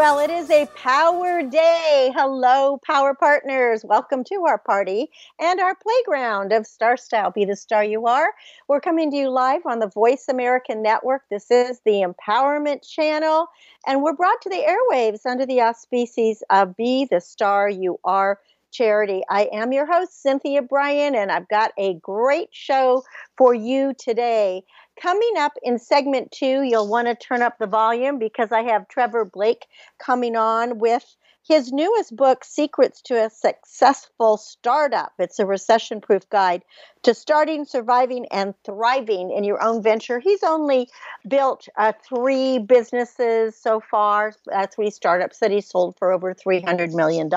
Well, it is a power day. Hello, power partners. Welcome to our party and our playground of Star Style. Be the star you are. We're coming to you live on the Voice American Network. This is the Empowerment Channel, and we're brought to the airwaves under the auspices of Be the Star You Are charity. I am your host, Cynthia Brian, and I've got a great show for you today. Coming up in segment two, you'll want to turn up the volume because I have Trevor Blake coming on with his newest book, Secrets to a Successful Startup. It's a recession proof guide to starting, surviving, and thriving in your own venture. He's only built uh, three businesses so far, uh, three startups that he sold for over $300 million.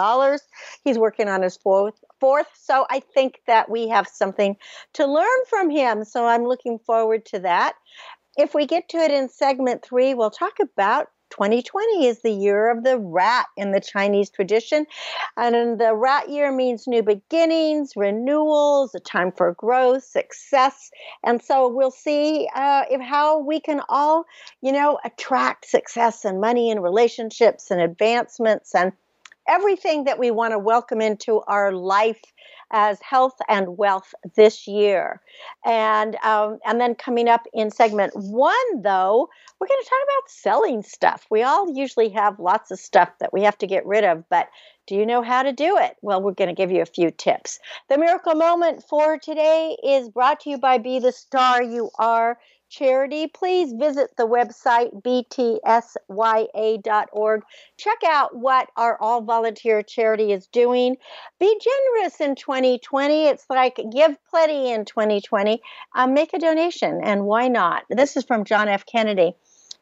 He's working on his fourth. Fourth, so I think that we have something to learn from him. So I'm looking forward to that. If we get to it in segment three, we'll talk about 2020 is the year of the rat in the Chinese tradition. And the rat year means new beginnings, renewals, a time for growth, success. And so we'll see uh, if how we can all, you know, attract success and money and relationships and advancements and everything that we want to welcome into our life as health and wealth this year. And um, and then coming up in segment one, though, we're going to talk about selling stuff. We all usually have lots of stuff that we have to get rid of, but do you know how to do it? Well, we're going to give you a few tips. The miracle moment for today is brought to you by Be the Star You Are charity, please visit the website btsya.org. Check out what our all volunteer charity is doing. Be generous in 2020. It's like give plenty in 2020. Um, make a donation, and why not? This is from John F. Kennedy.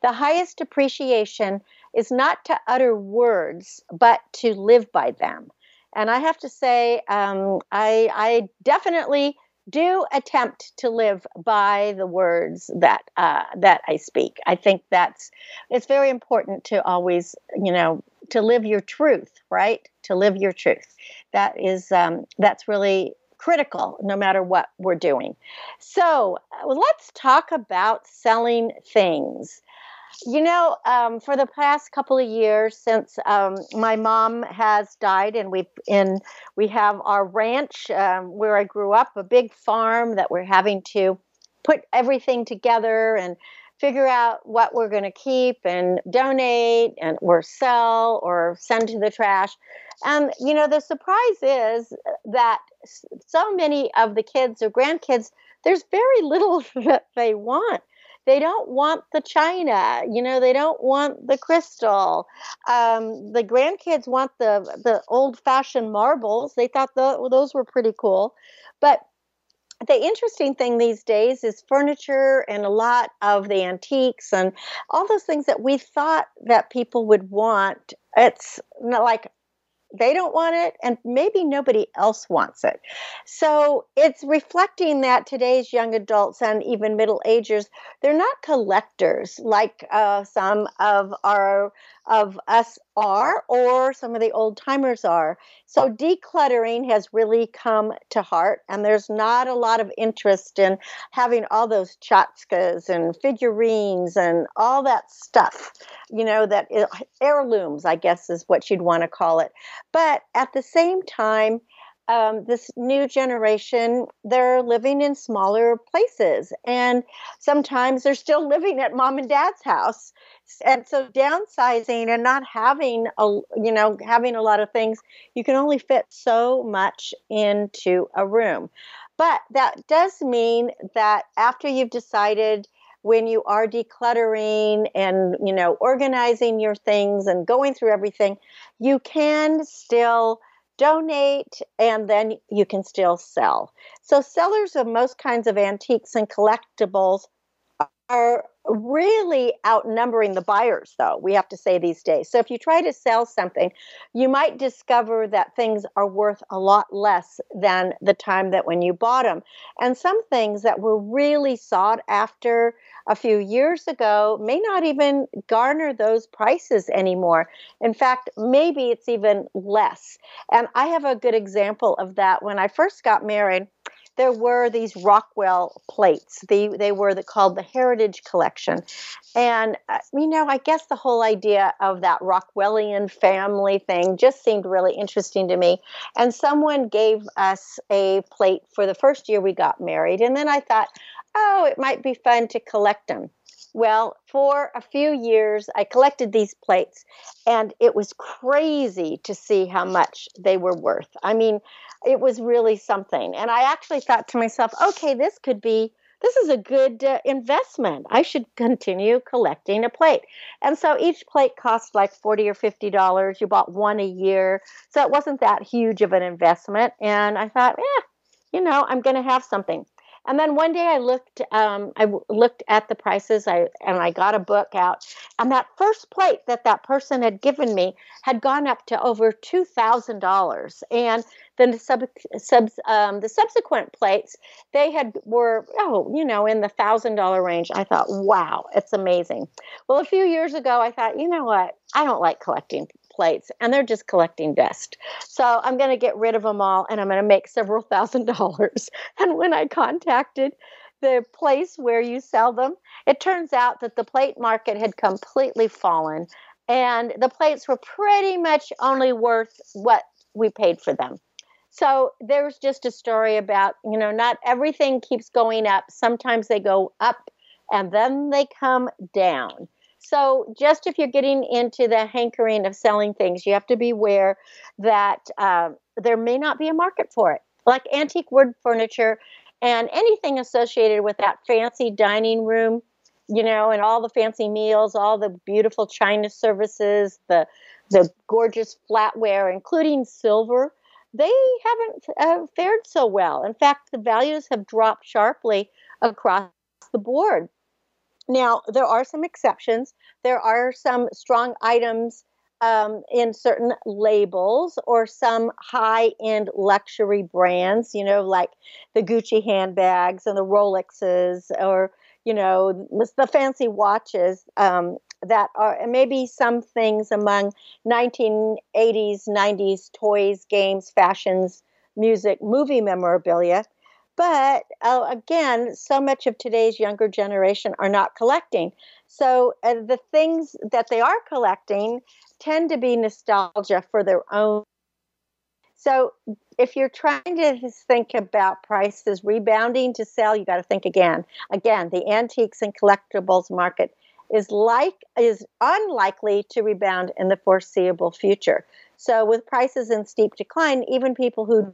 The highest appreciation is not to utter words, but to live by them. And I have to say, um, I, I definitely do attempt to live by the words that uh, that I speak. I think that's it's very important to always, you know, to live your truth, right? To live your truth. That is um, that's really critical no matter what we're doing. So uh, let's talk about selling things. You know, um, for the past couple of years, since um, my mom has died, and we've in we have our ranch um, where I grew up, a big farm that we're having to put everything together and figure out what we're going to keep and donate and or sell or send to the trash. And you know, the surprise is that so many of the kids or grandkids, there's very little that they want they don't want the china you know they don't want the crystal. Um, the grandkids want the the old fashioned marbles. They thought the, those were pretty cool. But the interesting thing these days is furniture and a lot of the antiques and all those things that we thought that people would want. It's like they don't want it and maybe nobody else wants it. So it's reflecting that today's young adults and even middle agers they're not collectors like uh, some of our of us are or some of the old timers are. So decluttering has really come to heart, and there's not a lot of interest in having all those tchotchkes and figurines and all that stuff, you know, that eh, heirlooms, I guess is what you'd want to call it. But at the same time, um, this new generation, they're living in smaller places. And sometimes they're still living at mom and dad's house. And so downsizing and not having a, you know, having a lot of things, you can only fit so much into a room. But that does mean that after you've decided when you are decluttering and you know organizing your things and going through everything you can still donate, and then you can still sell. So, sellers of most kinds of antiques and collectibles are really outnumbering the buyers, though, we have to say these days. So, if you try to sell something, you might discover that things are worth a lot less than the time that when you bought them. And some things that were really sought after a few years ago may not even garner those prices anymore. In fact, maybe it's even less. And I have a good example of that. When I first got married, there were these Rockwell plates. They they were the, called the Heritage Collection, and uh, you know I guess the whole idea of that Rockwellian family thing just seemed really interesting to me. And someone gave us a plate for the first year we got married, and then I thought, oh, it might be fun to collect them. Well, for a few years, I collected these plates, and it was crazy to see how much they were worth. I mean, it was really something. And I actually thought to myself, okay, this could be this is a good uh, investment. I should continue collecting a plate. And so each plate cost like 40 or 50 dollars. You bought one a year. So it wasn't that huge of an investment and I thought, "Yeah, you know, I'm going to have something." And then one day I looked, um, I w- looked at the prices, I and I got a book out, and that first plate that that person had given me had gone up to over two thousand dollars, and then the sub, um, the subsequent plates they had were oh you know in the thousand dollar range. I thought, wow, it's amazing. Well, a few years ago, I thought, you know what, I don't like collecting plates and they're just collecting dust. So I'm going to get rid of them all and I'm going to make several thousand dollars. And when I contacted the place where you sell them, it turns out that the plate market had completely fallen and the plates were pretty much only worth what we paid for them. So there's just a story about, you know, not everything keeps going up. Sometimes they go up and then they come down. So, just if you're getting into the hankering of selling things, you have to be aware that um, there may not be a market for it. Like antique wood furniture and anything associated with that fancy dining room, you know, and all the fancy meals, all the beautiful china services, the the gorgeous flatware, including silver, they haven't uh, fared so well. In fact, the values have dropped sharply across the board. Now, there are some exceptions. There are some strong items um, in certain labels or some high end luxury brands, you know, like the Gucci handbags and the Rolexes or, you know, the fancy watches um, that are maybe some things among 1980s, 90s toys, games, fashions, music, movie memorabilia but uh, again, so much of today's younger generation are not collecting. So uh, the things that they are collecting tend to be nostalgia for their own. So if you're trying to think about prices rebounding to sell, you got to think again. Again, the antiques and collectibles market is like is unlikely to rebound in the foreseeable future. So with prices in steep decline, even people who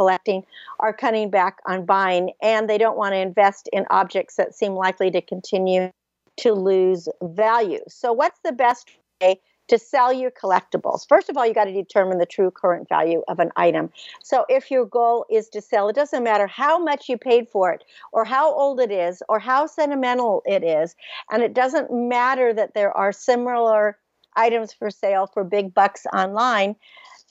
collecting are cutting back on buying and they don't want to invest in objects that seem likely to continue to lose value. So, what's the best way to sell your collectibles? First of all, you got to determine the true current value of an item. So, if your goal is to sell, it doesn't matter how much you paid for it, or how old it is, or how sentimental it is. And it doesn't matter that there are similar items for sale for big bucks online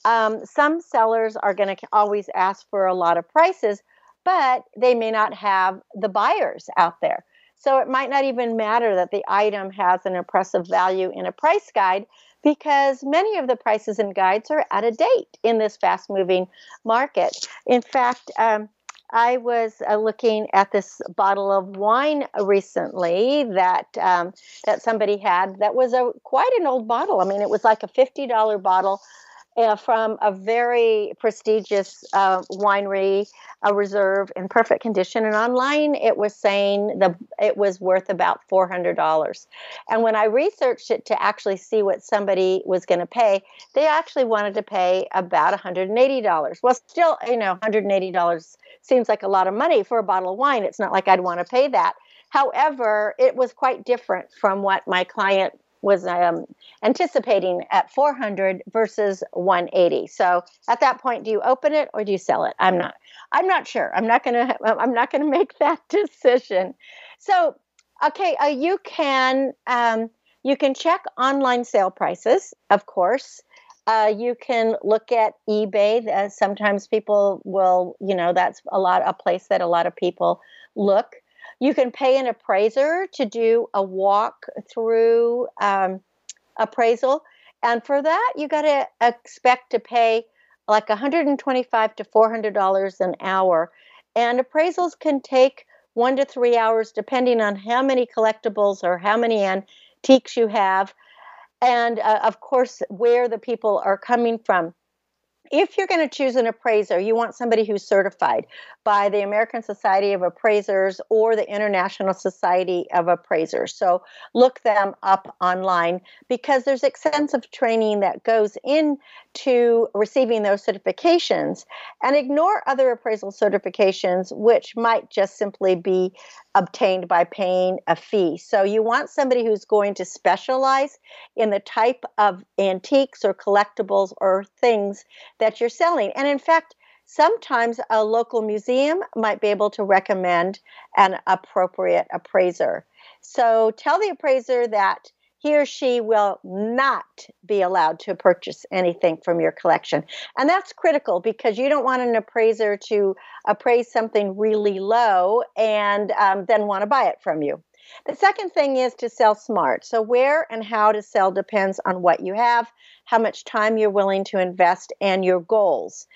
um, some sellers are going to always ask for a lot of prices, but they may not have the buyers out there. So it might not even matter that the item has an impressive value in a price guide because many of the prices and guides are out of date in this fast moving market. In fact, um, I was uh, looking at this bottle of wine recently that um, that somebody had. That was a quite an old bottle. I mean, it was like a fifty dollar bottle uh, from a very prestigious uh, winery, a reserve in perfect condition. And online, it was saying the it was worth about four hundred dollars. And when I researched it to actually see what somebody was going to pay, they actually wanted to pay about one hundred and eighty dollars. Well, still, you know, one hundred and eighty dollars seems like a lot of money for a bottle of wine. It's not like I'd want to pay that. However, it was quite different from what my client was um, anticipating at 400 versus 180. So at that point, do you open it or do you sell it? I'm not. I'm not sure. I'm not gonna. I'm not gonna make that decision. So okay, uh, you can um, you can check online sale prices, of course. Uh, you can look at eBay. Uh, sometimes people will, you know, that's a lot a place that a lot of people look. You can pay an appraiser to do a walk through um, appraisal, and for that you got to expect to pay like 125 to 400 dollars an hour. And appraisals can take one to three hours, depending on how many collectibles or how many antiques you have, and uh, of course, where the people are coming from if you're going to choose an appraiser, you want somebody who's certified by the American Society of Appraisers or the International Society of Appraisers. So look them up online because there's extensive training that goes into receiving those certifications and ignore other appraisal certifications, which might just simply be obtained by paying a fee. So you want somebody who's going to specialize in the type of antiques or collectibles or things that you're selling. And in fact, sometimes a local museum might be able to recommend an appropriate appraiser. So tell the appraiser that he or she will not be allowed to purchase anything from your collection. And that's critical because you don't want an appraiser to appraise something really low and um, then want to buy it from you. The second thing is to sell smart. So, where and how to sell depends on what you have, how much time you're willing to invest, and your goals.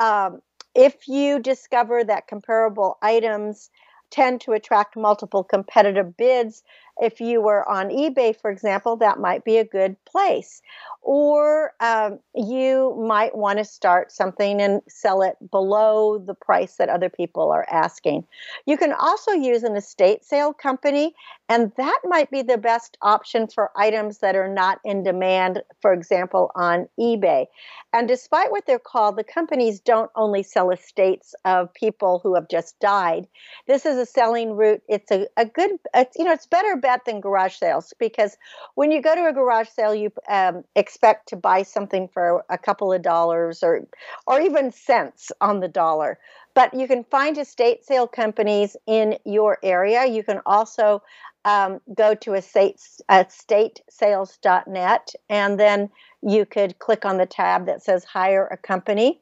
Um, if you discover that comparable items tend to attract multiple competitive bids. If you were on eBay, for example, that might be a good place. Or um, you might want to start something and sell it below the price that other people are asking. You can also use an estate sale company, and that might be the best option for items that are not in demand, for example, on eBay. And despite what they're called, the companies don't only sell estates of people who have just died. This is a selling route. It's a, a good, it's, you know, it's better bet than garage sales because when you go to a garage sale, you um, expect to buy something for a couple of dollars or, or even cents on the dollar. But you can find estate sale companies in your area. You can also um, go to estate, estatesales.net and then you could click on the tab that says hire a company.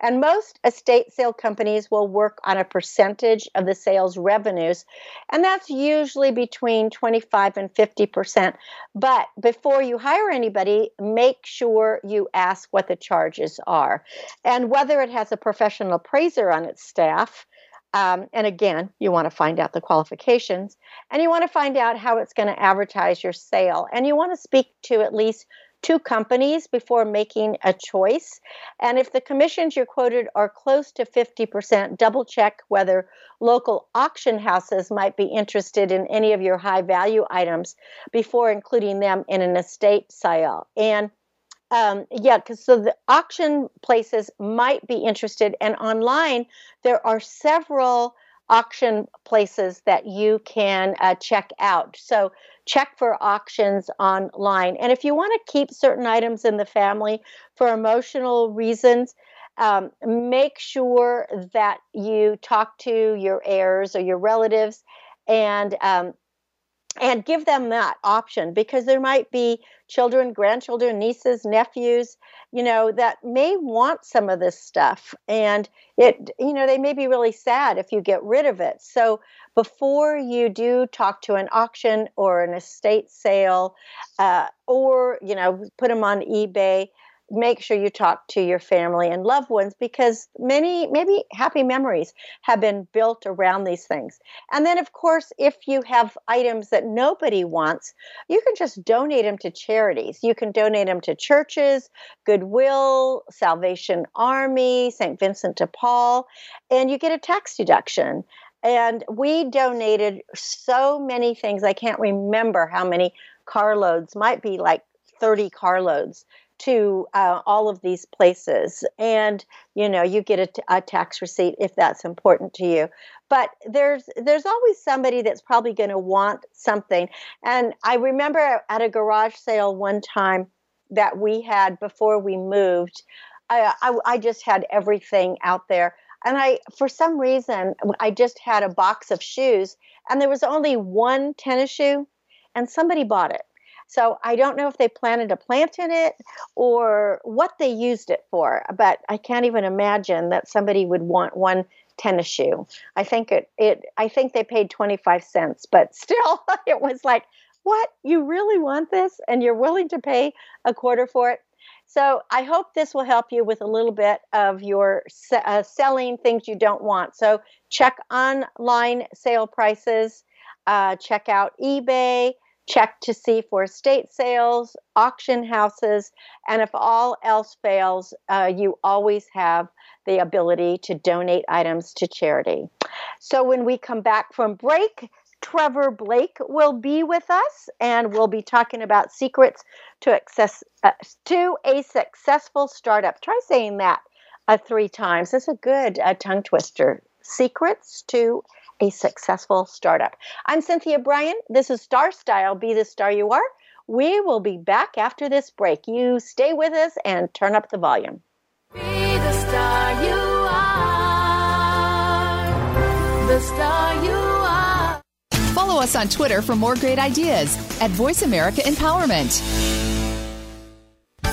And most estate sale companies will work on a percentage of the sales revenues, and that's usually between 25 and 50%. But before you hire anybody, make sure you ask what the charges are and whether it has a professional appraiser on its staff. Um, and again, you want to find out the qualifications and you want to find out how it's going to advertise your sale. And you want to speak to at least two companies before making a choice. And if the commissions you're quoted are close to 50%, double check whether local auction houses might be interested in any of your high value items before including them in an estate sale. And um, yeah, because so the auction places might be interested, and online there are several auction places that you can uh, check out. So check for auctions online. And if you want to keep certain items in the family for emotional reasons, um, make sure that you talk to your heirs or your relatives and um, and give them that option because there might be children, grandchildren, nieces, nephews, you know, that may want some of this stuff. And it, you know, they may be really sad if you get rid of it. So before you do talk to an auction or an estate sale, uh, or, you know, put them on eBay, make sure you talk to your family and loved ones because many maybe happy memories have been built around these things. And then of course if you have items that nobody wants you can just donate them to charities. You can donate them to churches goodwill salvation army st vincent de paul and you get a tax deduction. And we donated so many things i can't remember how many carloads might be like 30 carloads to uh, all of these places and you know you get a, t- a tax receipt if that's important to you but there's there's always somebody that's probably going to want something. And I remember at a garage sale one time that we had before we moved, I, I, I just had everything out there. And I, for some reason, I just had a box of shoes, and there was only one tennis shoe, and somebody bought it. So I don't know if they planted a plant in it or what they used it for, but I can't even imagine that somebody would want one tennis shoe. I think it it I think they paid 25 cents, but still it was like, "What? You really want this and you're willing to pay a quarter for it?" So I hope this will help you with a little bit of your uh, selling things you don't want. So check online sale prices, uh, check out eBay, check to see for estate sales, auction houses, and if all else fails, uh, you always have the ability to donate items to charity. So when we come back from break, Trevor Blake will be with us, and we'll be talking about secrets to access uh, to a successful startup. Try saying that uh, three times. It's a good uh, tongue twister. Secrets to a successful startup. I'm Cynthia Brian. This is Star Style. Be the star you are. We will be back after this break. You stay with us and turn up the volume. Be the star you are. The star you are. Follow us on Twitter for more great ideas at Voice America Empowerment.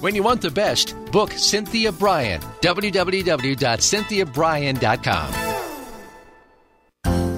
When you want the best, book Cynthia Brian. www.cynthiabrian.com.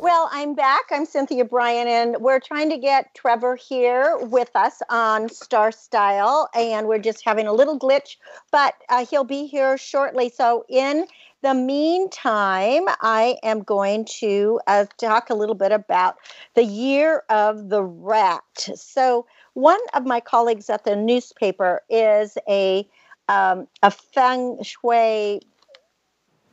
Well, I'm back. I'm Cynthia Brian, and we're trying to get Trevor here with us on Star Style, and we're just having a little glitch, but uh, he'll be here shortly. So, in the meantime, I am going to uh, talk a little bit about the year of the rat. So, one of my colleagues at the newspaper is a um, a feng shui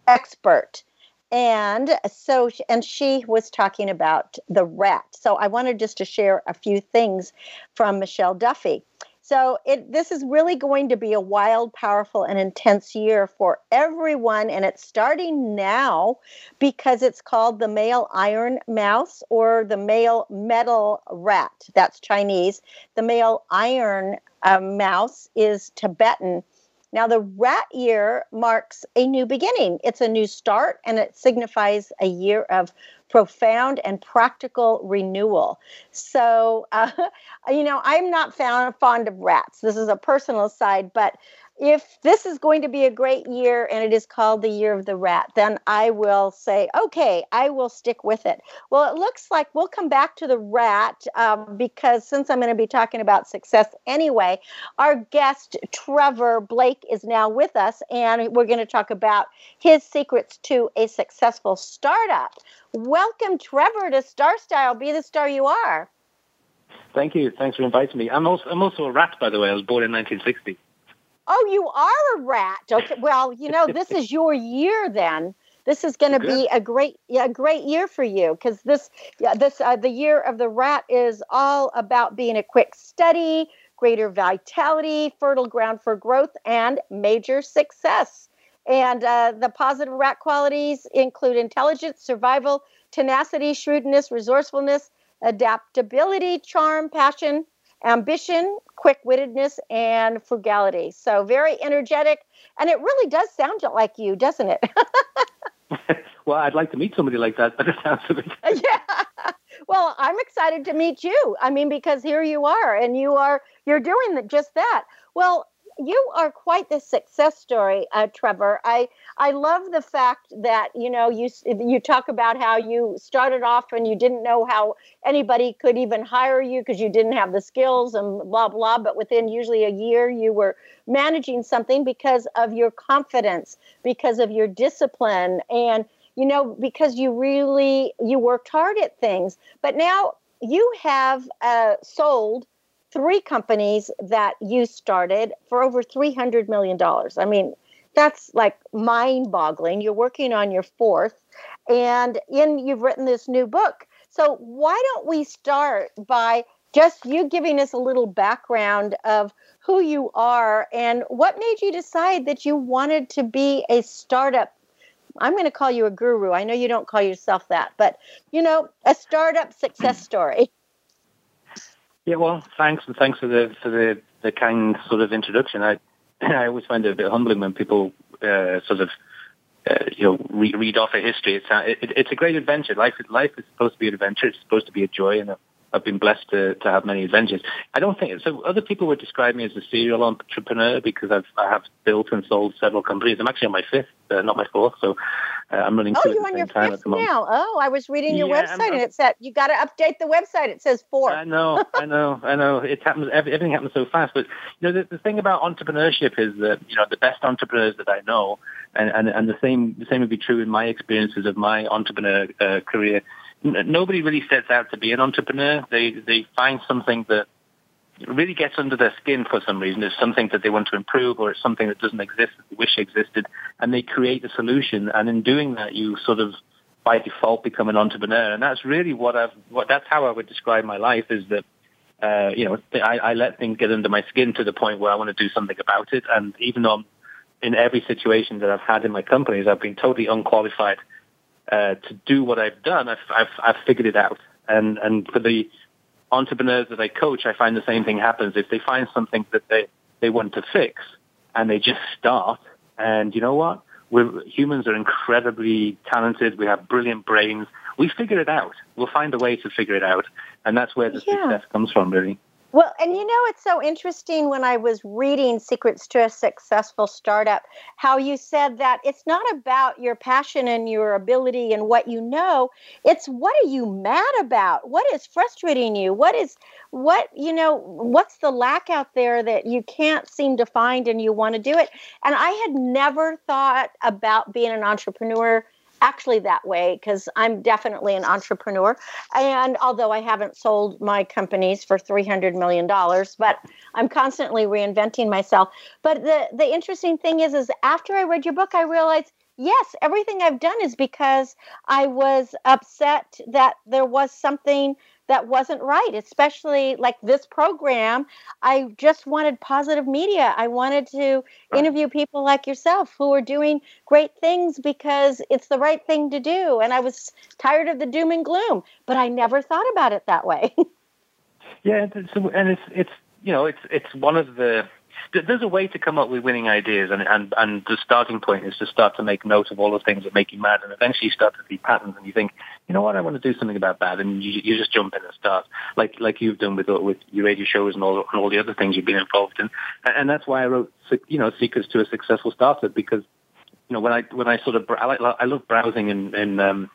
expert and so and she was talking about the rat. So i wanted just to share a few things from michelle duffy. So it this is really going to be a wild powerful and intense year for everyone and it's starting now because it's called the male iron mouse or the male metal rat. That's chinese. The male iron uh, mouse is tibetan now, the rat year marks a new beginning. It's a new start and it signifies a year of profound and practical renewal. So, uh, you know, I'm not found, fond of rats. This is a personal side, but if this is going to be a great year and it is called the year of the rat, then I will say, okay, I will stick with it. Well, it looks like we'll come back to the rat um, because since I'm going to be talking about success anyway, our guest, Trevor Blake, is now with us and we're going to talk about his secrets to a successful startup. Welcome, Trevor, to Star Style. Be the star you are. Thank you. Thanks for inviting me. I'm also I'm also a rat, by the way. I was born in 1960. Oh, you are a rat. Okay. Well, you know, this is your year then. This is going to be a great, yeah, a great year for you because this, yeah, this, uh, the year of the rat is all about being a quick study, greater vitality, fertile ground for growth, and major success. And uh, the positive rat qualities include intelligence, survival, tenacity, shrewdness, resourcefulness, adaptability, charm, passion, ambition, quick wittedness, and frugality. So very energetic. And it really does sound like you, doesn't it? well, I'd like to meet somebody like that, but it sounds a bit. yeah. Well, I'm excited to meet you. I mean, because here you are, and you are you're doing just that. Well, you are quite the success story, uh, Trevor. I I love the fact that you know you you talk about how you started off and you didn't know how anybody could even hire you because you didn't have the skills and blah blah. But within usually a year, you were managing something because of your confidence, because of your discipline, and you know because you really you worked hard at things. But now you have uh, sold three companies that you started for over $300 million. I mean, that's like mind boggling. You're working on your fourth, and in you've written this new book. So, why don't we start by just you giving us a little background of who you are and what made you decide that you wanted to be a startup I'm going to call you a guru. I know you don't call yourself that, but you know, a startup success story. Yeah, well, thanks, and thanks for the for the, the kind sort of introduction. I I always find it a bit humbling when people uh, sort of uh, you know re- read off a history. It's a, it, it's a great adventure. Life life is supposed to be an adventure. It's supposed to be a joy, and I've been blessed to, to have many adventures. I don't think so. Other people would describe me as a serial entrepreneur because I've I have built and sold several companies. I'm actually on my fifth, uh, not my fourth. So uh, I'm running. Oh, you're on your fifth now. Oh, I was reading your yeah, website I'm, and it said you got to update the website. It says four. I know, I know, I know. It happens. Everything happens so fast. But you know, the, the thing about entrepreneurship is that you know the best entrepreneurs that I know, and and, and the same the same would be true in my experiences of my entrepreneur uh, career nobody really sets out to be an entrepreneur. They they find something that really gets under their skin for some reason. It's something that they want to improve, or it's something that doesn't exist that they wish existed, and they create a solution. And in doing that, you sort of by default become an entrepreneur. And that's really what I've what that's how I would describe my life is that. Uh, you know, I, I let things get under my skin to the point where I want to do something about it. And even though I'm in every situation that I've had in my companies, I've been totally unqualified uh, to do what I've done, I've, I've, I've figured it out. And, and for the entrepreneurs that I coach, I find the same thing happens. If they find something that they, they want to fix and they just start, and you know what? We're, humans are incredibly talented. We have brilliant brains. We figure it out. We'll find a way to figure it out. And that's where the yeah. success comes from, really. Well, and you know, it's so interesting when I was reading Secrets to a Successful Startup, how you said that it's not about your passion and your ability and what you know. It's what are you mad about? What is frustrating you? What is, what, you know, what's the lack out there that you can't seem to find and you want to do it? And I had never thought about being an entrepreneur actually that way because I'm definitely an entrepreneur. And although I haven't sold my companies for $300 million, but I'm constantly reinventing myself. But the, the interesting thing is, is after I read your book, I realized yes, everything I've done is because I was upset that there was something that wasn't right, especially like this program. I just wanted positive media. I wanted to interview people like yourself who are doing great things because it's the right thing to do. And I was tired of the doom and gloom, but I never thought about it that way. yeah, and it's it's you know it's it's one of the there's a way to come up with winning ideas, and, and, and the starting point is to start to make note of all the things that make you mad, and eventually you start to see patterns, and you think, you know what, I want to do something about that, and you, you just jump in and start, like like you've done with with your radio shows and all and all the other things you've been involved in, and, that's why I wrote, you know, Secrets to a Successful Startup because, you know, when I when I sort of I like I love browsing in in um,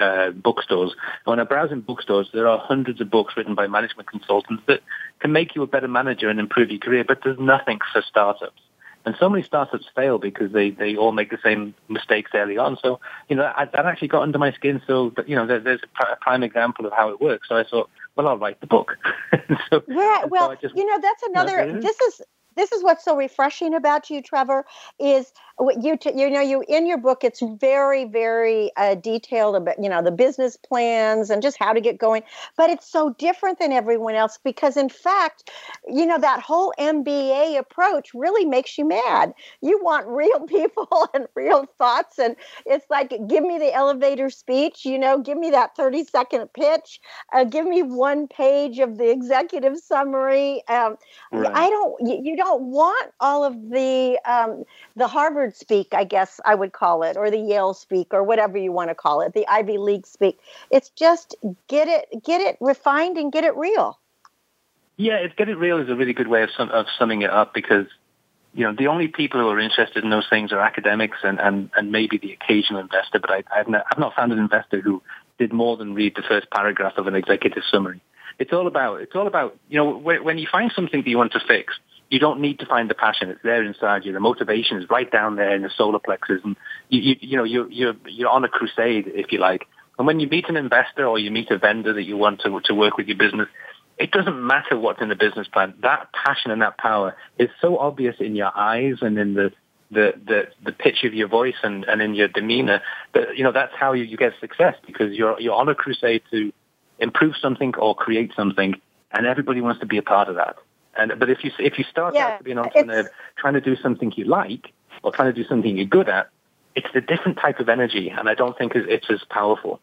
uh, bookstores. When I browse in bookstores, there are hundreds of books written by management consultants that can make you a better manager and improve your career, but there's nothing for startups. And so many startups fail because they, they all make the same mistakes early on. So, you know, I, that actually got under my skin. So, you know, there, there's a prime example of how it works. So I thought, well, I'll write the book. so, yeah, well, so just, you know, that's another. This is this is what's so refreshing about you, Trevor, is what you t- you know you in your book it's very very uh, detailed about you know the business plans and just how to get going, but it's so different than everyone else because in fact, you know that whole MBA approach really makes you mad. You want real people and real thoughts, and it's like give me the elevator speech, you know, give me that thirty second pitch, uh, give me one page of the executive summary. Um, right. I don't you, you don't don't want all of the um, the Harvard speak, I guess I would call it, or the Yale speak, or whatever you want to call it, the Ivy League speak. It's just get it get it refined and get it real. Yeah, get it real is a really good way of sum, of summing it up because you know the only people who are interested in those things are academics and and, and maybe the occasional investor. But I, I've not, I've not found an investor who did more than read the first paragraph of an executive summary. It's all about it's all about you know when you find something that you want to fix, you don't need to find the passion. It's there inside you. The motivation is right down there in the solar plexus, and you, you, you know you're you're you're on a crusade, if you like. And when you meet an investor or you meet a vendor that you want to to work with your business, it doesn't matter what's in the business plan. That passion and that power is so obvious in your eyes and in the the the, the pitch of your voice and, and in your demeanor that you know that's how you, you get success because you're you're on a crusade to improve something or create something, and everybody wants to be a part of that. And but if you if you start yeah, out to be an entrepreneur trying to do something you like or trying to do something you're good at, it's a different type of energy, and I don't think it's as powerful.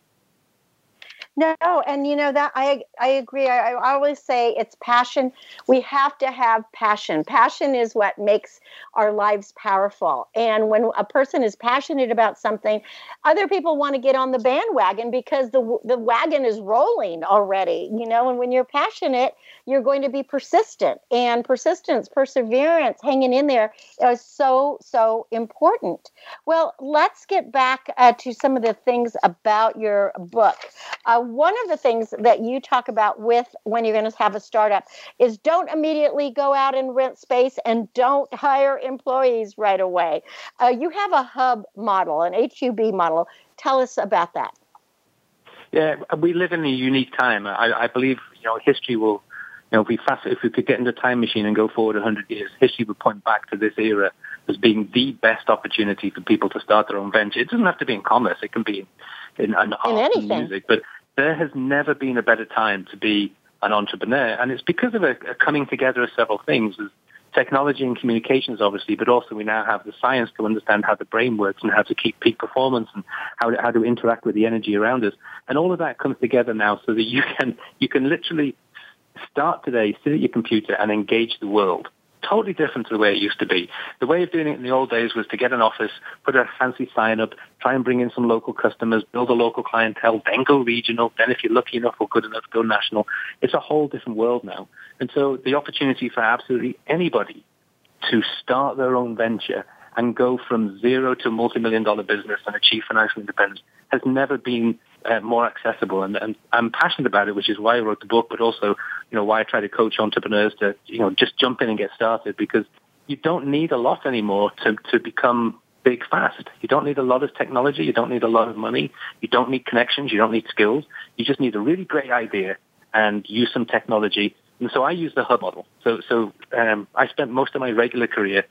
No, and you know that I I agree. I, I, always say it's passion. We have to have passion. Passion is what makes our lives powerful. And when a person is passionate about something, other people want to get on the bandwagon because the the wagon is rolling already. You know, and when you're passionate, you're going to be persistent, and persistence, perseverance, hanging in there is so so important. Well, let's get back uh, to some of the things about your book. Uh, one of the things that you talk about with when you're going to have a startup is don't immediately go out and rent space and don't hire employees right away. Uh, you have a hub model, an HUB model. Tell us about that. Yeah, we live in a unique time. I, I believe you know history will. You know, if we fast, if we could get in the time machine and go forward 100 years, history would point back to this era as being the best opportunity for people to start their own venture. It doesn't have to be in commerce; it can be in, in, in art and music. But there has never been a better time to be an entrepreneur. And it's because of a, a coming together of several things. There's technology and communications, obviously, but also we now have the science to understand how the brain works and how to keep peak performance and how to, how to interact with the energy around us. And all of that comes together now so that you can, you can literally start today, sit at your computer and engage the world totally different to the way it used to be. The way of doing it in the old days was to get an office, put a fancy sign up, try and bring in some local customers, build a local clientele, then go regional, then if you're lucky enough or good enough, go national. It's a whole different world now. And so the opportunity for absolutely anybody to start their own venture and go from zero to multi-million dollar business and achieve financial independence has never been uh, more accessible. And, and I'm passionate about it, which is why I wrote the book, but also, you know, why I try to coach entrepreneurs to, you know, just jump in and get started because you don't need a lot anymore to, to become big fast. You don't need a lot of technology. You don't need a lot of money. You don't need connections. You don't need skills. You just need a really great idea and use some technology. And so I use the hub model. So, so um, I spent most of my regular career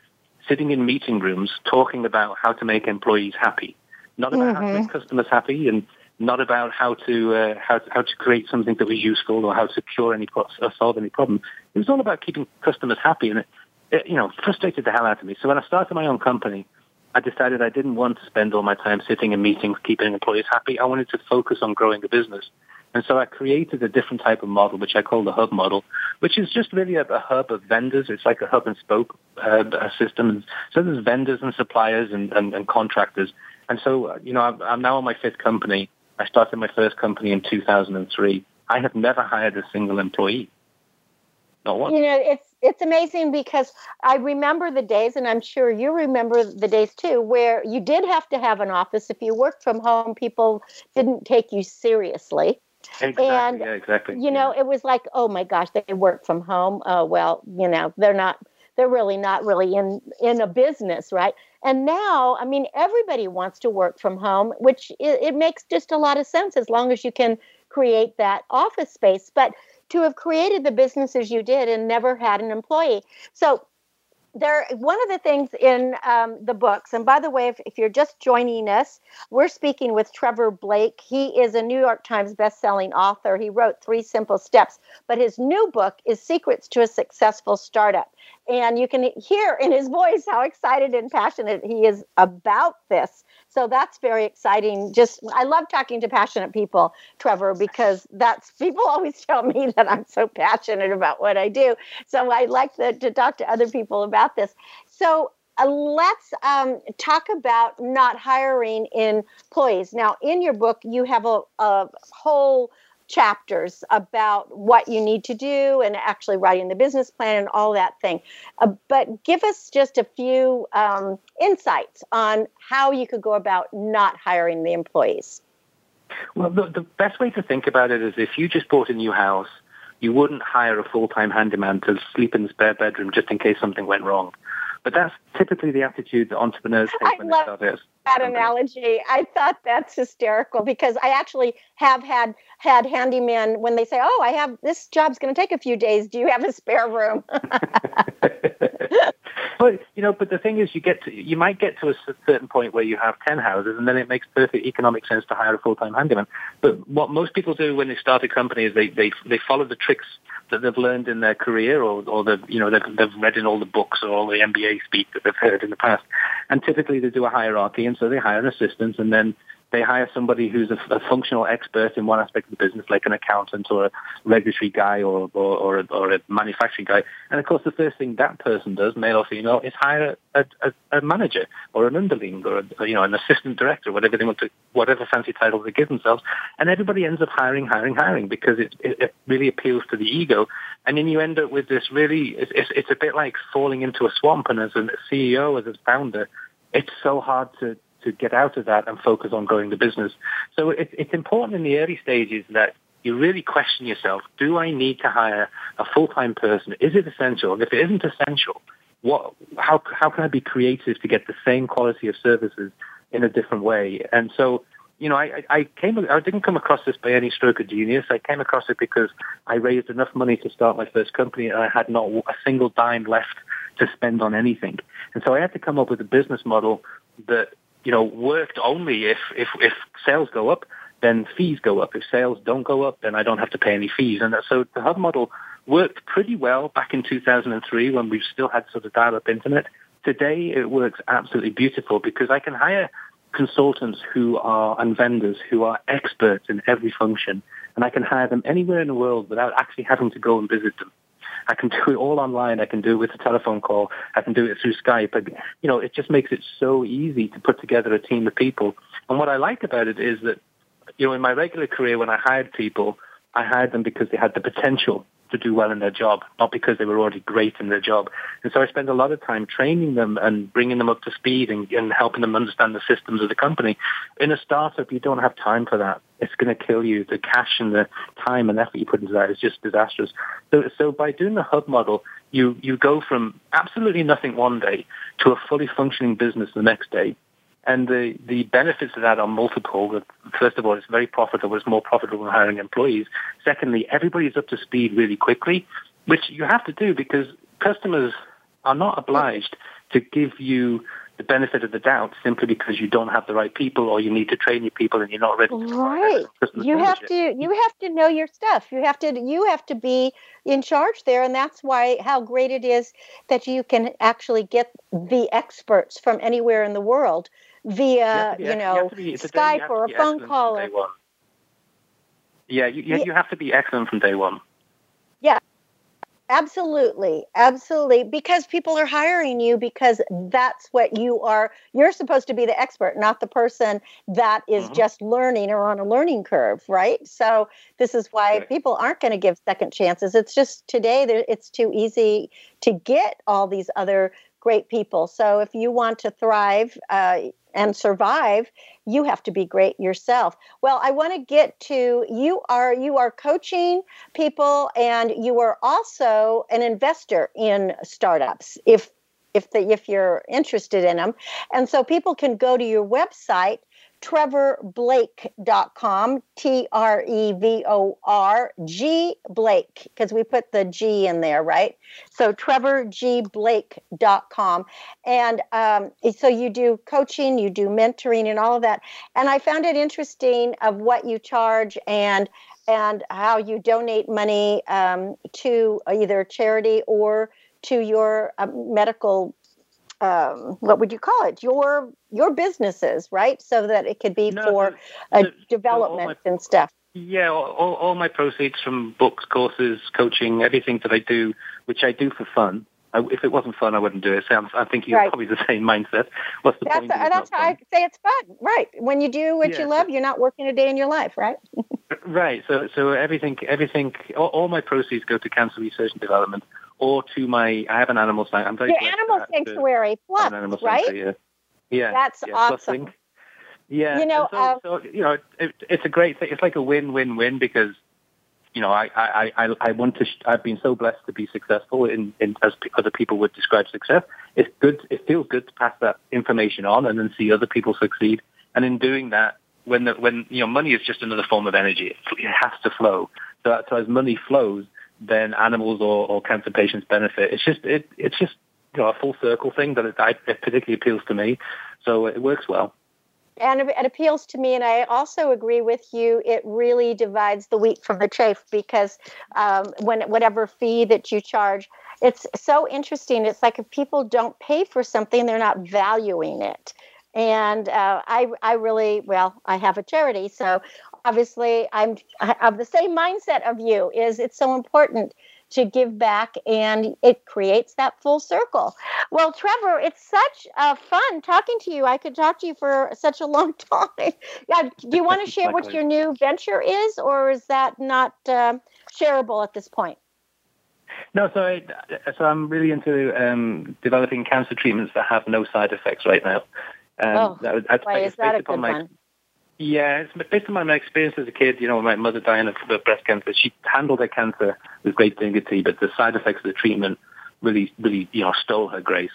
sitting in meeting rooms talking about how to make employees happy, not about mm-hmm. how to make mm-hmm. customers happy and not about how to, uh, how, how to create something that was useful or how to cure any pro- or solve any problem. It was all about keeping customers happy and it, it, you know, frustrated the hell out of me. So when I started my own company, I decided I didn't want to spend all my time sitting in meetings keeping employees happy. I wanted to focus on growing the business. And so I created a different type of model, which I call the hub model, which is just really a, a hub of vendors. It's like a hub and spoke uh, system. So there's vendors and suppliers and, and, and contractors. And so, uh, you know, I'm, I'm now on my fifth company. I started my first company in 2003. I have never hired a single employee. Not one. You know, it's it's amazing because I remember the days, and I'm sure you remember the days too, where you did have to have an office. If you worked from home, people didn't take you seriously. Exactly. And, yeah, exactly. You know, it was like, oh my gosh, they work from home. Oh well, you know, they're not. They're really not really in in a business, right? And now, I mean, everybody wants to work from home, which it, it makes just a lot of sense as long as you can create that office space. But to have created the businesses you did and never had an employee. So there one of the things in um, the books and by the way if, if, you're just joining us we're speaking with trevor blake. He is a new york times best-selling author. He wrote three simple steps but his new book is secrets to a successful startup. And you can hear in his voice how excited and passionate he is about this so that's very exciting. Just I love talking to passionate people, Trevor, because that's people always tell me that I'm so passionate about what I do. So I like to, to talk to other people about this. So uh, let's um, talk about not hiring employees. Now, in your book, you have a, a whole chapters about what you need to do and actually writing the business plan and all that thing. Uh, but give us just a few um, insights on how you could go about not hiring the employees. Well, the, the best way to think about it is if you just bought a new house, you wouldn't hire a full-time handyman to sleep in the spare bedroom just in case something went wrong. But that's typically the attitude that entrepreneurs take I when they start this. That analogy, I thought that's hysterical because I actually have had had handymen when they say, "Oh, I have this job's going to take a few days. Do you have a spare room?" but you know, but the thing is, you get to you might get to a certain point where you have ten houses, and then it makes perfect economic sense to hire a full time handyman. But what most people do when they start a company is they they they follow the tricks that they've learned in their career or, or they've, you know, they've, they've read in all the books or all the MBA speak that they've heard in the past. And typically they do a hierarchy and so they hire an assistant and then they hire somebody who's a, a, functional expert in one aspect of the business, like an accountant or a regulatory guy or, or, or, a, or a manufacturing guy. And of course, the first thing that person does, male or female, is hire a, a, a manager or an underling or a, you know an assistant director, whatever they want to, whatever fancy title they give themselves. And everybody ends up hiring, hiring, hiring because it, it, it really appeals to the ego. And then you end up with this really, it's, it's, it's a bit like falling into a swamp. And as a CEO, as a founder, it's so hard to to get out of that and focus on growing the business. So it, it's important in the early stages that you really question yourself, do I need to hire a full-time person? Is it essential? And if it isn't essential, what, how, how can I be creative to get the same quality of services in a different way? And so, you know, I, I came, I didn't come across this by any stroke of genius. I came across it because I raised enough money to start my first company and I had not a single dime left to spend on anything. And so I had to come up with a business model that you know, worked only if, if, if sales go up, then fees go up. If sales don't go up, then I don't have to pay any fees. And so the hub model worked pretty well back in 2003 when we still had sort of dial-up internet. Today it works absolutely beautiful because I can hire consultants who are and vendors who are experts in every function and I can hire them anywhere in the world without actually having to go and visit them. I can do it all online. I can do it with a telephone call. I can do it through Skype. You know, it just makes it so easy to put together a team of people. And what I like about it is that, you know, in my regular career, when I hired people, I hired them because they had the potential to do well in their job, not because they were already great in their job. And so I spend a lot of time training them and bringing them up to speed and, and helping them understand the systems of the company. In a startup, you don't have time for that. It's going to kill you. The cash and the time and effort you put into that is just disastrous. So, so by doing the hub model, you, you go from absolutely nothing one day to a fully functioning business the next day. And the, the benefits of that are multiple. First of all, it's very profitable. It's more profitable than hiring employees. Secondly, everybody's up to speed really quickly, which you have to do because customers are not obliged to give you the benefit of the doubt simply because you don't have the right people or you need to train your people and you're not ready. right. You have to you have to know your stuff. You have to you have to be in charge there and that's why how great it is that you can actually get the experts from anywhere in the world via you, you know you be, Skype or a phone call. Or, yeah, you, you, you have to be excellent from day one. Yeah, absolutely, absolutely. Because people are hiring you because that's what you are. You're supposed to be the expert, not the person that is mm-hmm. just learning or on a learning curve, right? So this is why right. people aren't going to give second chances. It's just today it's too easy to get all these other great people. So if you want to thrive, uh, and survive you have to be great yourself well i want to get to you are you are coaching people and you are also an investor in startups if if the, if you're interested in them and so people can go to your website trevorblake.com, T R E V O R G Blake, because we put the G in there, right? So trevorgblake.com. And um, so you do coaching, you do mentoring, and all of that. And I found it interesting of what you charge and and how you donate money um, to either charity or to your uh, medical um, what would you call it your your businesses right so that it could be No, for so- uh, so- so development all and stuff Yeah, all, all, my proceeds from books, courses, coaching, everything that I do, which I do for fun. I, if it wasn't fun, I wouldn't do it. So I'm, I think you're Right. probably the same mindset. What's the that's point? uh, that's how fun? I say it's fun right when you do what Yeah, you love you're not working a day in your life right Right. So so everything everything all, all my proceeds go to cancer research and development or to my I have an animal sanctuary. I'm very your animal sanctuary plus an right sanctuary, Yeah. yeah. That's yeah, awesome. Yeah. You know, so, uh, so you know, it, it's a great thing. It's like a win-win-win because you know, I, I, I, I want to, sh- I've been so blessed to be successful in, in, as p- other people would describe success. It's good, it feels good to pass that information on and then see other people succeed. And in doing that, when the, when, you know, money is just another form of energy. It, it has to flow. So, so as money flows, then animals or, or cancer patients benefit. It's just, it, it's just, you know, a full circle thing that it, it particularly appeals to me. So it works well. and it appeals to me and i also agree with you it really divides the wheat from the chaff because um, when whatever fee that you charge it's so interesting it's like if people don't pay for something they're not valuing it and uh, I, I really well i have a charity so obviously i'm of the same mindset of you is it's so important to give back and it creates that full circle. Well trevor it's such uh, fun talking to you. I could talk to you for such a long time. Yeah, do you want to share what your new venture is or is that not um shareable at this point? No, so I, so I'm really into um, developing cancer treatments that have no side effects right now. Um, Oh, that was- that's based- is that a upon good my, one Yeah, it's based on my experience as a kid. You know, my mother dying of breast cancer, she handled her cancer with great dignity, but the side effects of the treatment really, really, you know, stole her grace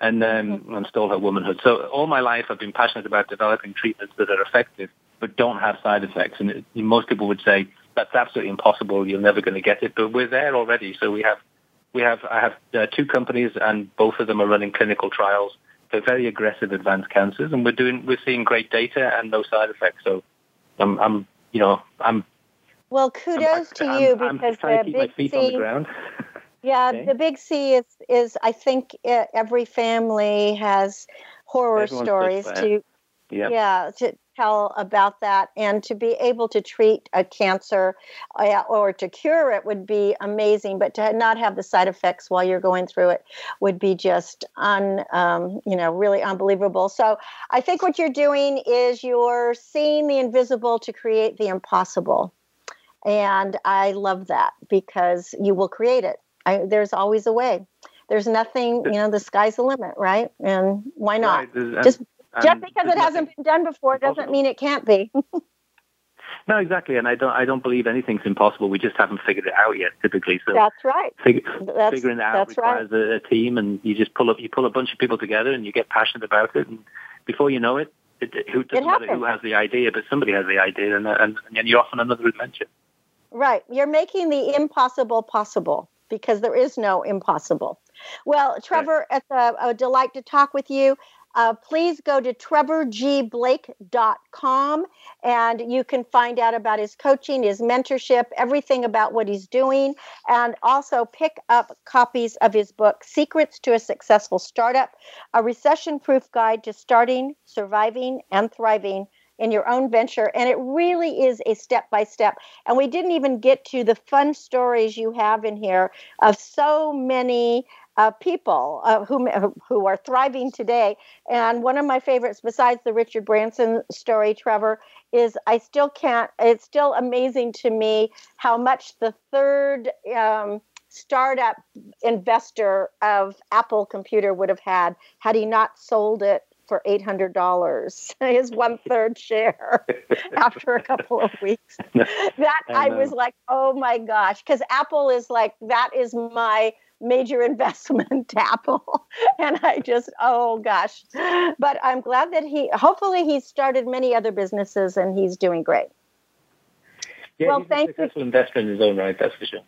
and um, and stole her womanhood. So all my life, I've been passionate about developing treatments that are effective but don't have side effects. And it, most people would say that's absolutely impossible. You're never going to get it, but we're there already. So we have we have I have uh, two companies, and both of them are running clinical trials for very aggressive advanced cancers, and we're doing we're seeing great data and no side effects. So I'm, I'm you know I'm well kudos to I'm- you I'm because to the big the C ground. Yeah, Okay. the big C is is I think every family has horror Everyone stories to Yeah. yeah to tell about that. And to be able to treat a cancer uh, or to cure it would be amazing but to not have the side effects while you're going through it would be just un um, you know really unbelievable. So i think what you're doing is you're seeing the invisible to create the impossible. And i love that because you will create it. I, there's always a way. There's nothing you know the sky's the limit right? And why not? Right, just just because it hasn't been done before doesn't mean it can't be. No, exactly, and I don't I don't believe anything's impossible. We just haven't figured it out yet. Typically, so That's right. fig- That's- figuring it out that's right. requires a, a team, and you just pull up you pull a bunch of people together, and you get passionate about it, and before you know it, it, it who doesn't matter who has the idea, but somebody has the idea, and and, and then you're off on another adventure. Right. You're making the impossible possible because there is no impossible. Well, Trevor, it's a, a delight to talk with you. Uh, please go to trevorgblake.com and you can find out about his coaching, his mentorship, everything about what he's doing, and also pick up copies of his book, Secrets to a Successful Startup, a recession proof guide to starting, surviving, and thriving in your own venture. And it really is a step by step. And we didn't even get to the fun stories you have in here of so many uh, people uh, who who are thriving today. And one of my favorites, besides the Richard Branson story, Trevor, is I still can't. It's still amazing to me how much the third. Um, startup investor of Apple Computer would have had had he not sold it for eight hundred dollars, his one third share after a couple of weeks. That I I, was like, oh my gosh, because Apple is like that is my major investment Apple. and I just, oh gosh. But I'm glad that he, hopefully, he's started many other businesses and he's doing great. Yeah, well, thank a successful you. in his own right, that's for sure.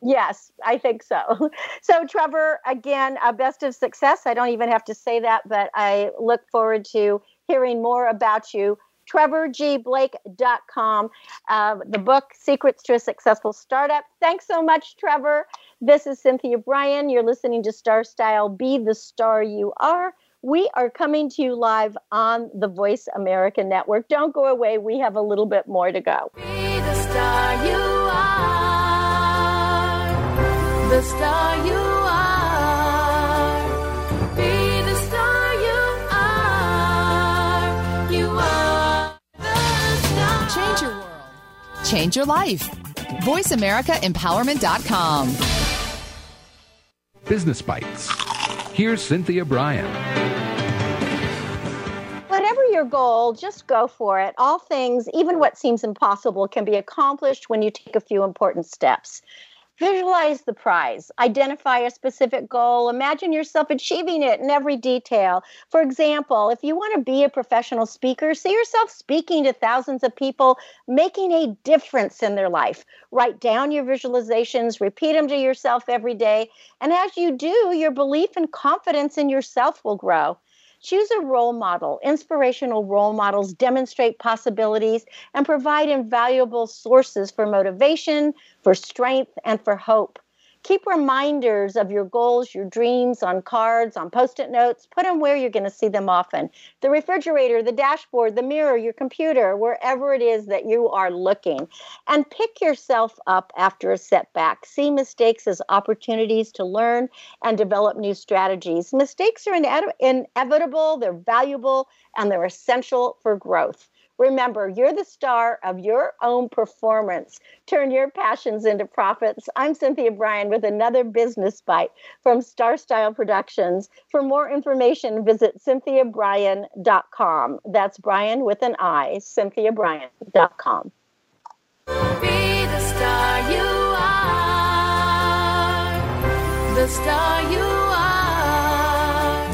Yes, I think so. So, Trevor, again, a best of success. I don't even have to say that, but I look forward to hearing more about you. TrevorGBlake.com, uh, the book Secrets to a Successful Startup. Thanks so much, Trevor. This is Cynthia Brian. You're listening to Star Style Be the Star You Are. We are coming to you live on the Voice America Network. Don't go away, we have a little bit more to go. Be the star you are, the star you Change your life. VoiceAmericaEmpowerment.com. Business Bites. Here's Cynthia Brian. Whatever your goal, just go for it. All things, even what seems impossible, can be accomplished when you take a few important steps. Visualize the prize. Identify a specific goal. Imagine yourself achieving it in every detail. For example, if you want to be a professional speaker, see yourself speaking to thousands of people, making a difference in their life. Write down your visualizations, repeat them to yourself every day. And as you do, your belief and confidence in yourself will grow. Choose a role model. Inspirational role models demonstrate possibilities and provide invaluable sources for motivation, for strength, and for hope. Keep reminders of your goals, your dreams on cards, on post it notes. Put them where you're going to see them often the refrigerator, the dashboard, the mirror, your computer, wherever it is that you are looking. And pick yourself up after a setback. See mistakes as opportunities to learn and develop new strategies. Mistakes are inevitable, they're valuable, and they're essential for growth. Remember, you're the star of your own performance. Turn your passions into profits. I'm Cynthia Brian with another business bite from Star Style Productions. For more information, visit cynthiabrian.com. That's Brian with an I, cynthiabrian.com. Be the star you are. The star you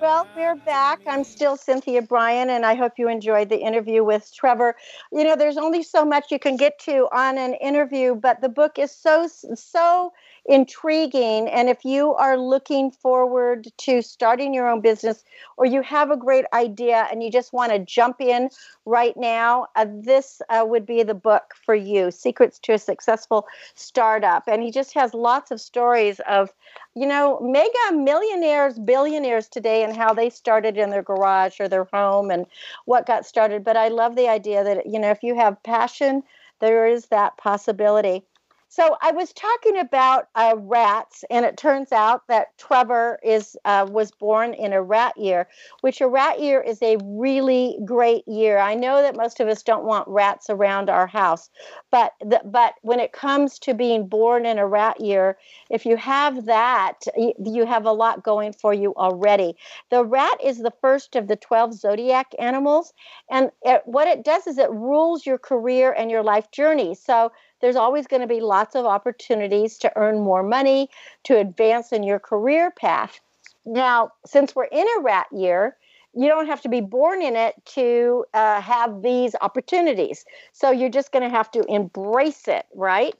Well, we're back. I'm still Cynthia Brian, and I hope you enjoyed the interview with Trevor. You know, there's only so much you can get to on an interview, but the book is so, so intriguing. And if you are looking forward to starting your own business or you have a great idea and you just want to jump in right now, uh, this uh, would be the book for you Secrets to a Successful Startup. And he just has lots of stories of, you know, mega millionaires, billionaires today and how they started in their garage or their home and what got started. But I love the idea that, you know, if you have passion, there is that possibility. So I was talking about uh, rats, and it turns out that Trevor is uh, was born in a rat year, which a rat year is a really great year. I know that most of us don't want rats around our house, but the, but when it comes to being born in a rat year, if you have that, you have a lot going for you already. The rat is the first of the twelve zodiac animals, and it, what it does is it rules your career and your life journey. So there's always going to be lots of opportunities to earn more money, to advance in your career path. Now, since we're in a rat year, you don't have to be born in it to uh, have these opportunities. So you're just going to have to embrace it, right?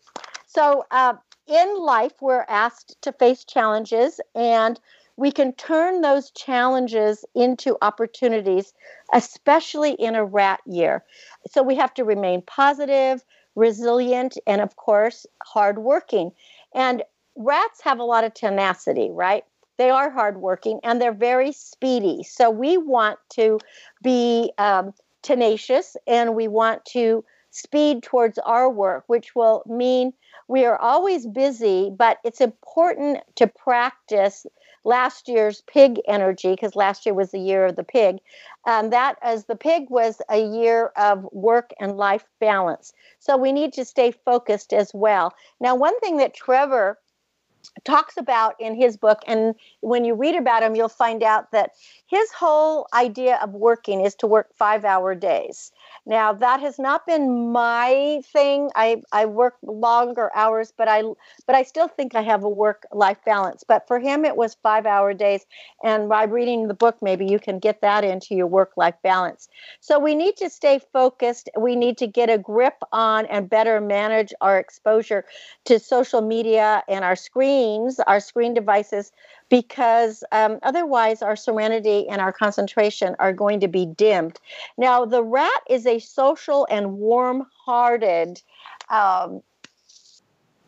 So uh, in life, we're asked to face challenges and we can turn those challenges into opportunities, especially in a rat year. So we have to remain positive, resilient, and of course, hardworking. And rats have a lot of tenacity, right? They are hardworking and they're very speedy. So we want to be um, tenacious and we want to speed towards our work, which will mean we are always busy, but it's important to practice last year's pig energy because last year was the year of the pig. and that as the pig was a year of work and life balance. So we need to stay focused as well. Now, one thing that Trevor talks about in his book and when you read about him you'll find out that his whole idea of working is to work 5 hour days now that has not been my thing. I i work longer hours but i but i still think i have a work life balance. But for him it was 5 hour days. And by reading the book maybe you can get that into your work life balance. So we need to stay focused. We need to get a grip on and better manage our exposure to social media and our screens our screen devices because um, otherwise our serenity and our concentration are going to be dimmed. Now, the rat is a social and warm hearted um,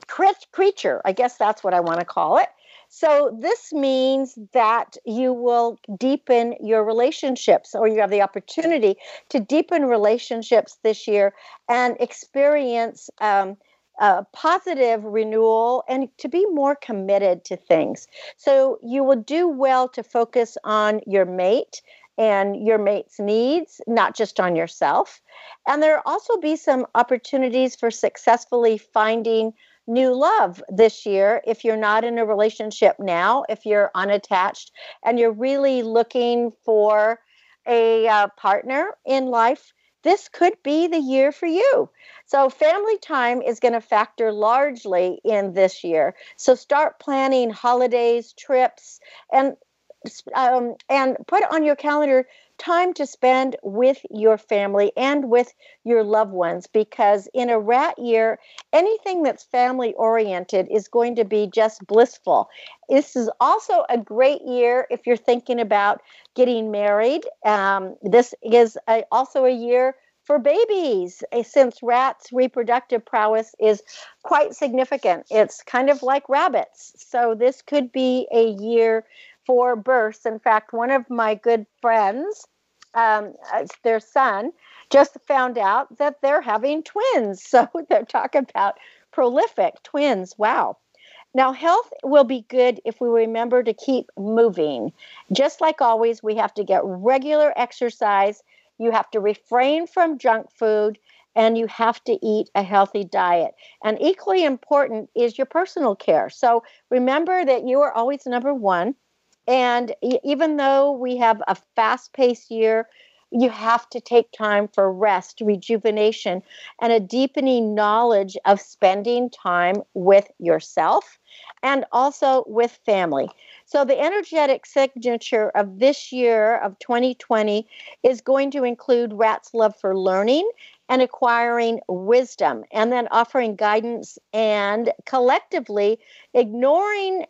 creature. I guess that's what I want to call it. So, this means that you will deepen your relationships, or you have the opportunity to deepen relationships this year and experience um, uh, positive renewal and to be more committed to things. So you will do well to focus on your mate and your mate's needs, not just on yourself. And there also be some opportunities for successfully finding new love this year if you're not in a relationship now, if you're unattached and you're really looking for a uh, partner in life this could be the year for you. So, family time is going to factor largely in this year. So, start planning holidays, trips, and um, and put on your calendar time to spend with your family and with your loved ones because in a rat year anything that's family oriented is going to be just blissful. This is also a great year if you're thinking about getting married. Um, this is a, also a year for babies eh, since rats reproductive prowess is quite significant. It's kind of like rabbits. So this could be a year for births. In fact, one of my good friends, um, uh, their son, just found out that they're having twins. So they're talking about prolific twins. Wow. Now, health will be good if we remember to keep moving. Just like always, we have to get regular exercise. You have to refrain from junk food and you have to eat a healthy diet. And equally important is your personal care. So remember that you are always number one. And even though we have a fast paced year, you have to take time for rest, rejuvenation, and a deepening knowledge of spending time with yourself and also with family. So, the energetic signature of this year of 2020 is going to include Rat's love for learning and acquiring wisdom, and then offering guidance and collectively ignoring.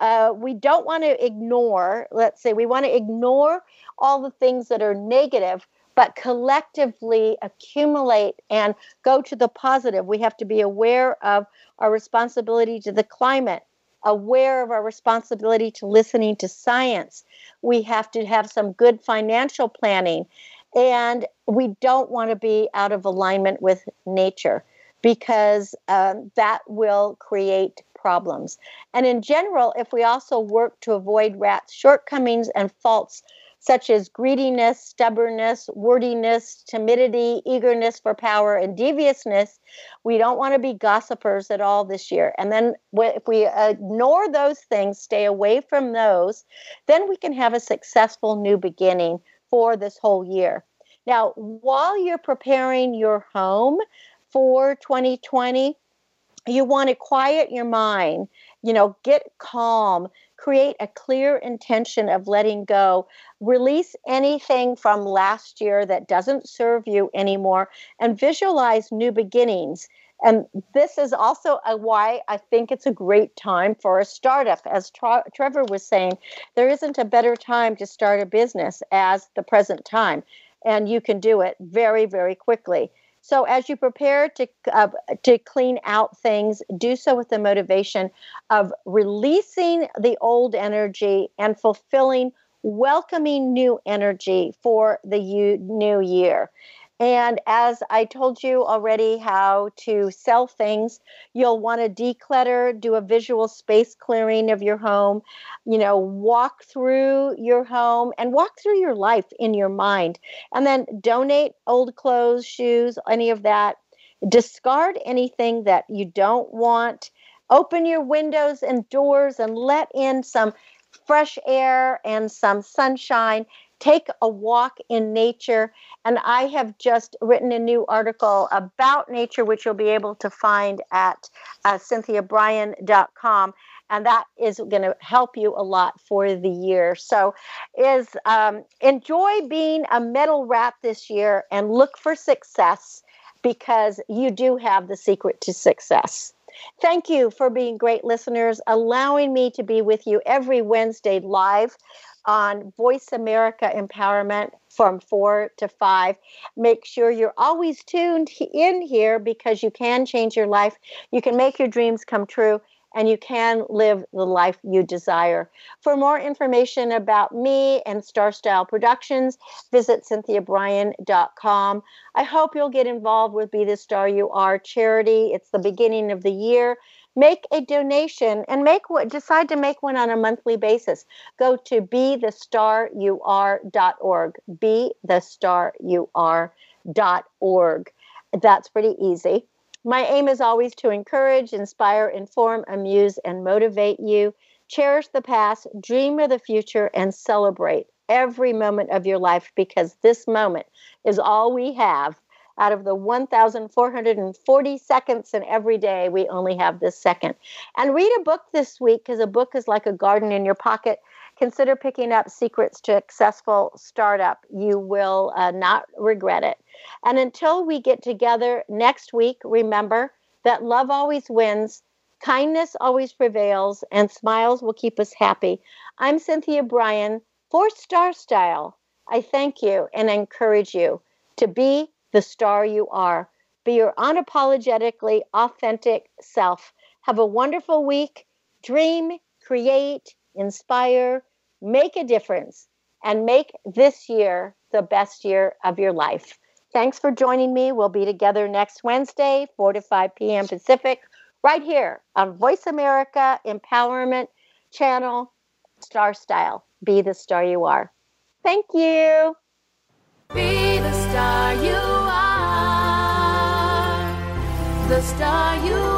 Uh, we don't want to ignore, let's say, we want to ignore all the things that are negative, but collectively accumulate and go to the positive. We have to be aware of our responsibility to the climate, aware of our responsibility to listening to science. We have to have some good financial planning and we don't want to be out of alignment with nature. because um, that will create problems. And in general, if we also work to avoid rats' shortcomings and faults such as greediness, stubbornness, wordiness, timidity, eagerness for power, and deviousness, we don't want to be gossipers at all this year. And then if we ignore those things, stay away from those, then we can have a successful new beginning for this whole year. Now, while you're preparing your home for 2020, you want to quiet your mind, you know, get calm, create a clear intention of letting go, release anything from last year that doesn't serve you anymore, and visualize new beginnings. And this is also a, why I think it's a great time for a startup. As Tra- Trevor was saying, there isn't a better time to start a business as the present time. And you can do it very, very quickly. So as you prepare to uh, to clean out things, do so with the motivation of releasing the old energy and fulfilling welcoming new energy for the new year. And as I told you already how to sell things, you'll want to declutter, do a visual space clearing of your home, you know, walk through your home and walk through your life in your mind. And then donate old clothes, shoes, any of that. Discard anything that you don't want. Open your windows and doors and let in some fresh air and some sunshine take a walk in nature. And I have just written a new article about nature, which you'll be able to find at uh, cynthiabrian.com. And that is going to help you a lot for the year. So, is um, enjoy being a metal rat this year and look for success because you do have the secret to success. Thank you for being great listeners, allowing me to be with you every Wednesday live on Voice America Empowerment from 4 to 5. Make sure you're always tuned in here because you can change your life. You can make your dreams come true and you can live the life you desire. For more information about me and Star Style Productions, visit cynthiabrian.com. I hope you'll get involved with Be the Star You Are charity. It's the beginning of the year make a donation and make what decide to make one on a monthly basis go to be the star you are.org be the star you are.org that's pretty easy my aim is always to encourage inspire inform amuse and motivate you cherish the past dream of the future and celebrate every moment of your life because this moment is all we have out of the 1,440 seconds in every day, we only have this second. And read a book this week because a book is like a garden in your pocket. Consider picking up Secrets to Successful Startup. You will uh, not regret it. And until we get together next week, remember that love always wins, kindness always prevails, and smiles will keep us happy. I'm Cynthia Brian for Star Style. I thank you and encourage you to be the star you are. Be your unapologetically authentic self. Have a wonderful week. Dream, create, inspire, make a difference, and make this year the best year of your life. Thanks for joining me. We'll be together next Wednesday, 4 to 5 p.m. Pacific, right here on Voice America Empowerment Channel, Star Style. Be the star you are. Thank you. Be the star you are. The star you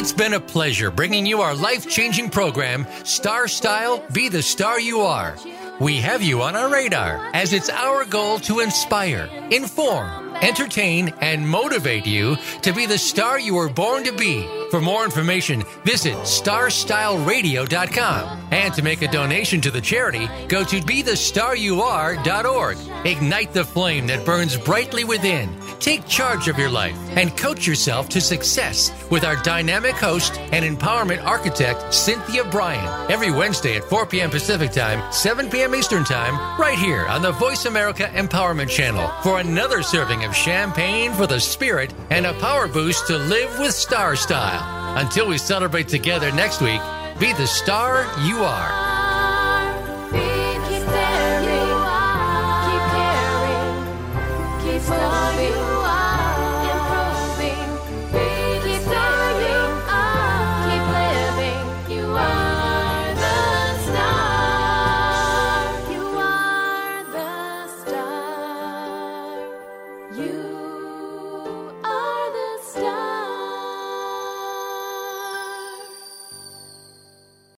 It's been a pleasure bringing you our life changing program, Star Style Be the Star You Are. We have you on our radar as it's our goal to inspire, inform, entertain, and motivate you to be the star you were born to be. For more information, visit starstyleradio.com. And to make a donation to the charity, go to BeTheStarYouAre.org. Ignite the flame that burns brightly within. Take charge of your life and coach yourself to success with our dynamic host and empowerment architect, Cynthia Brian, every Wednesday at 4 p.m. Pacific Time, 7 p.m. Eastern Time, right here on the Voice America Empowerment Channel for another serving of champagne for the spirit and a power boost to live with star style. Until we celebrate together next week, Be the star you are.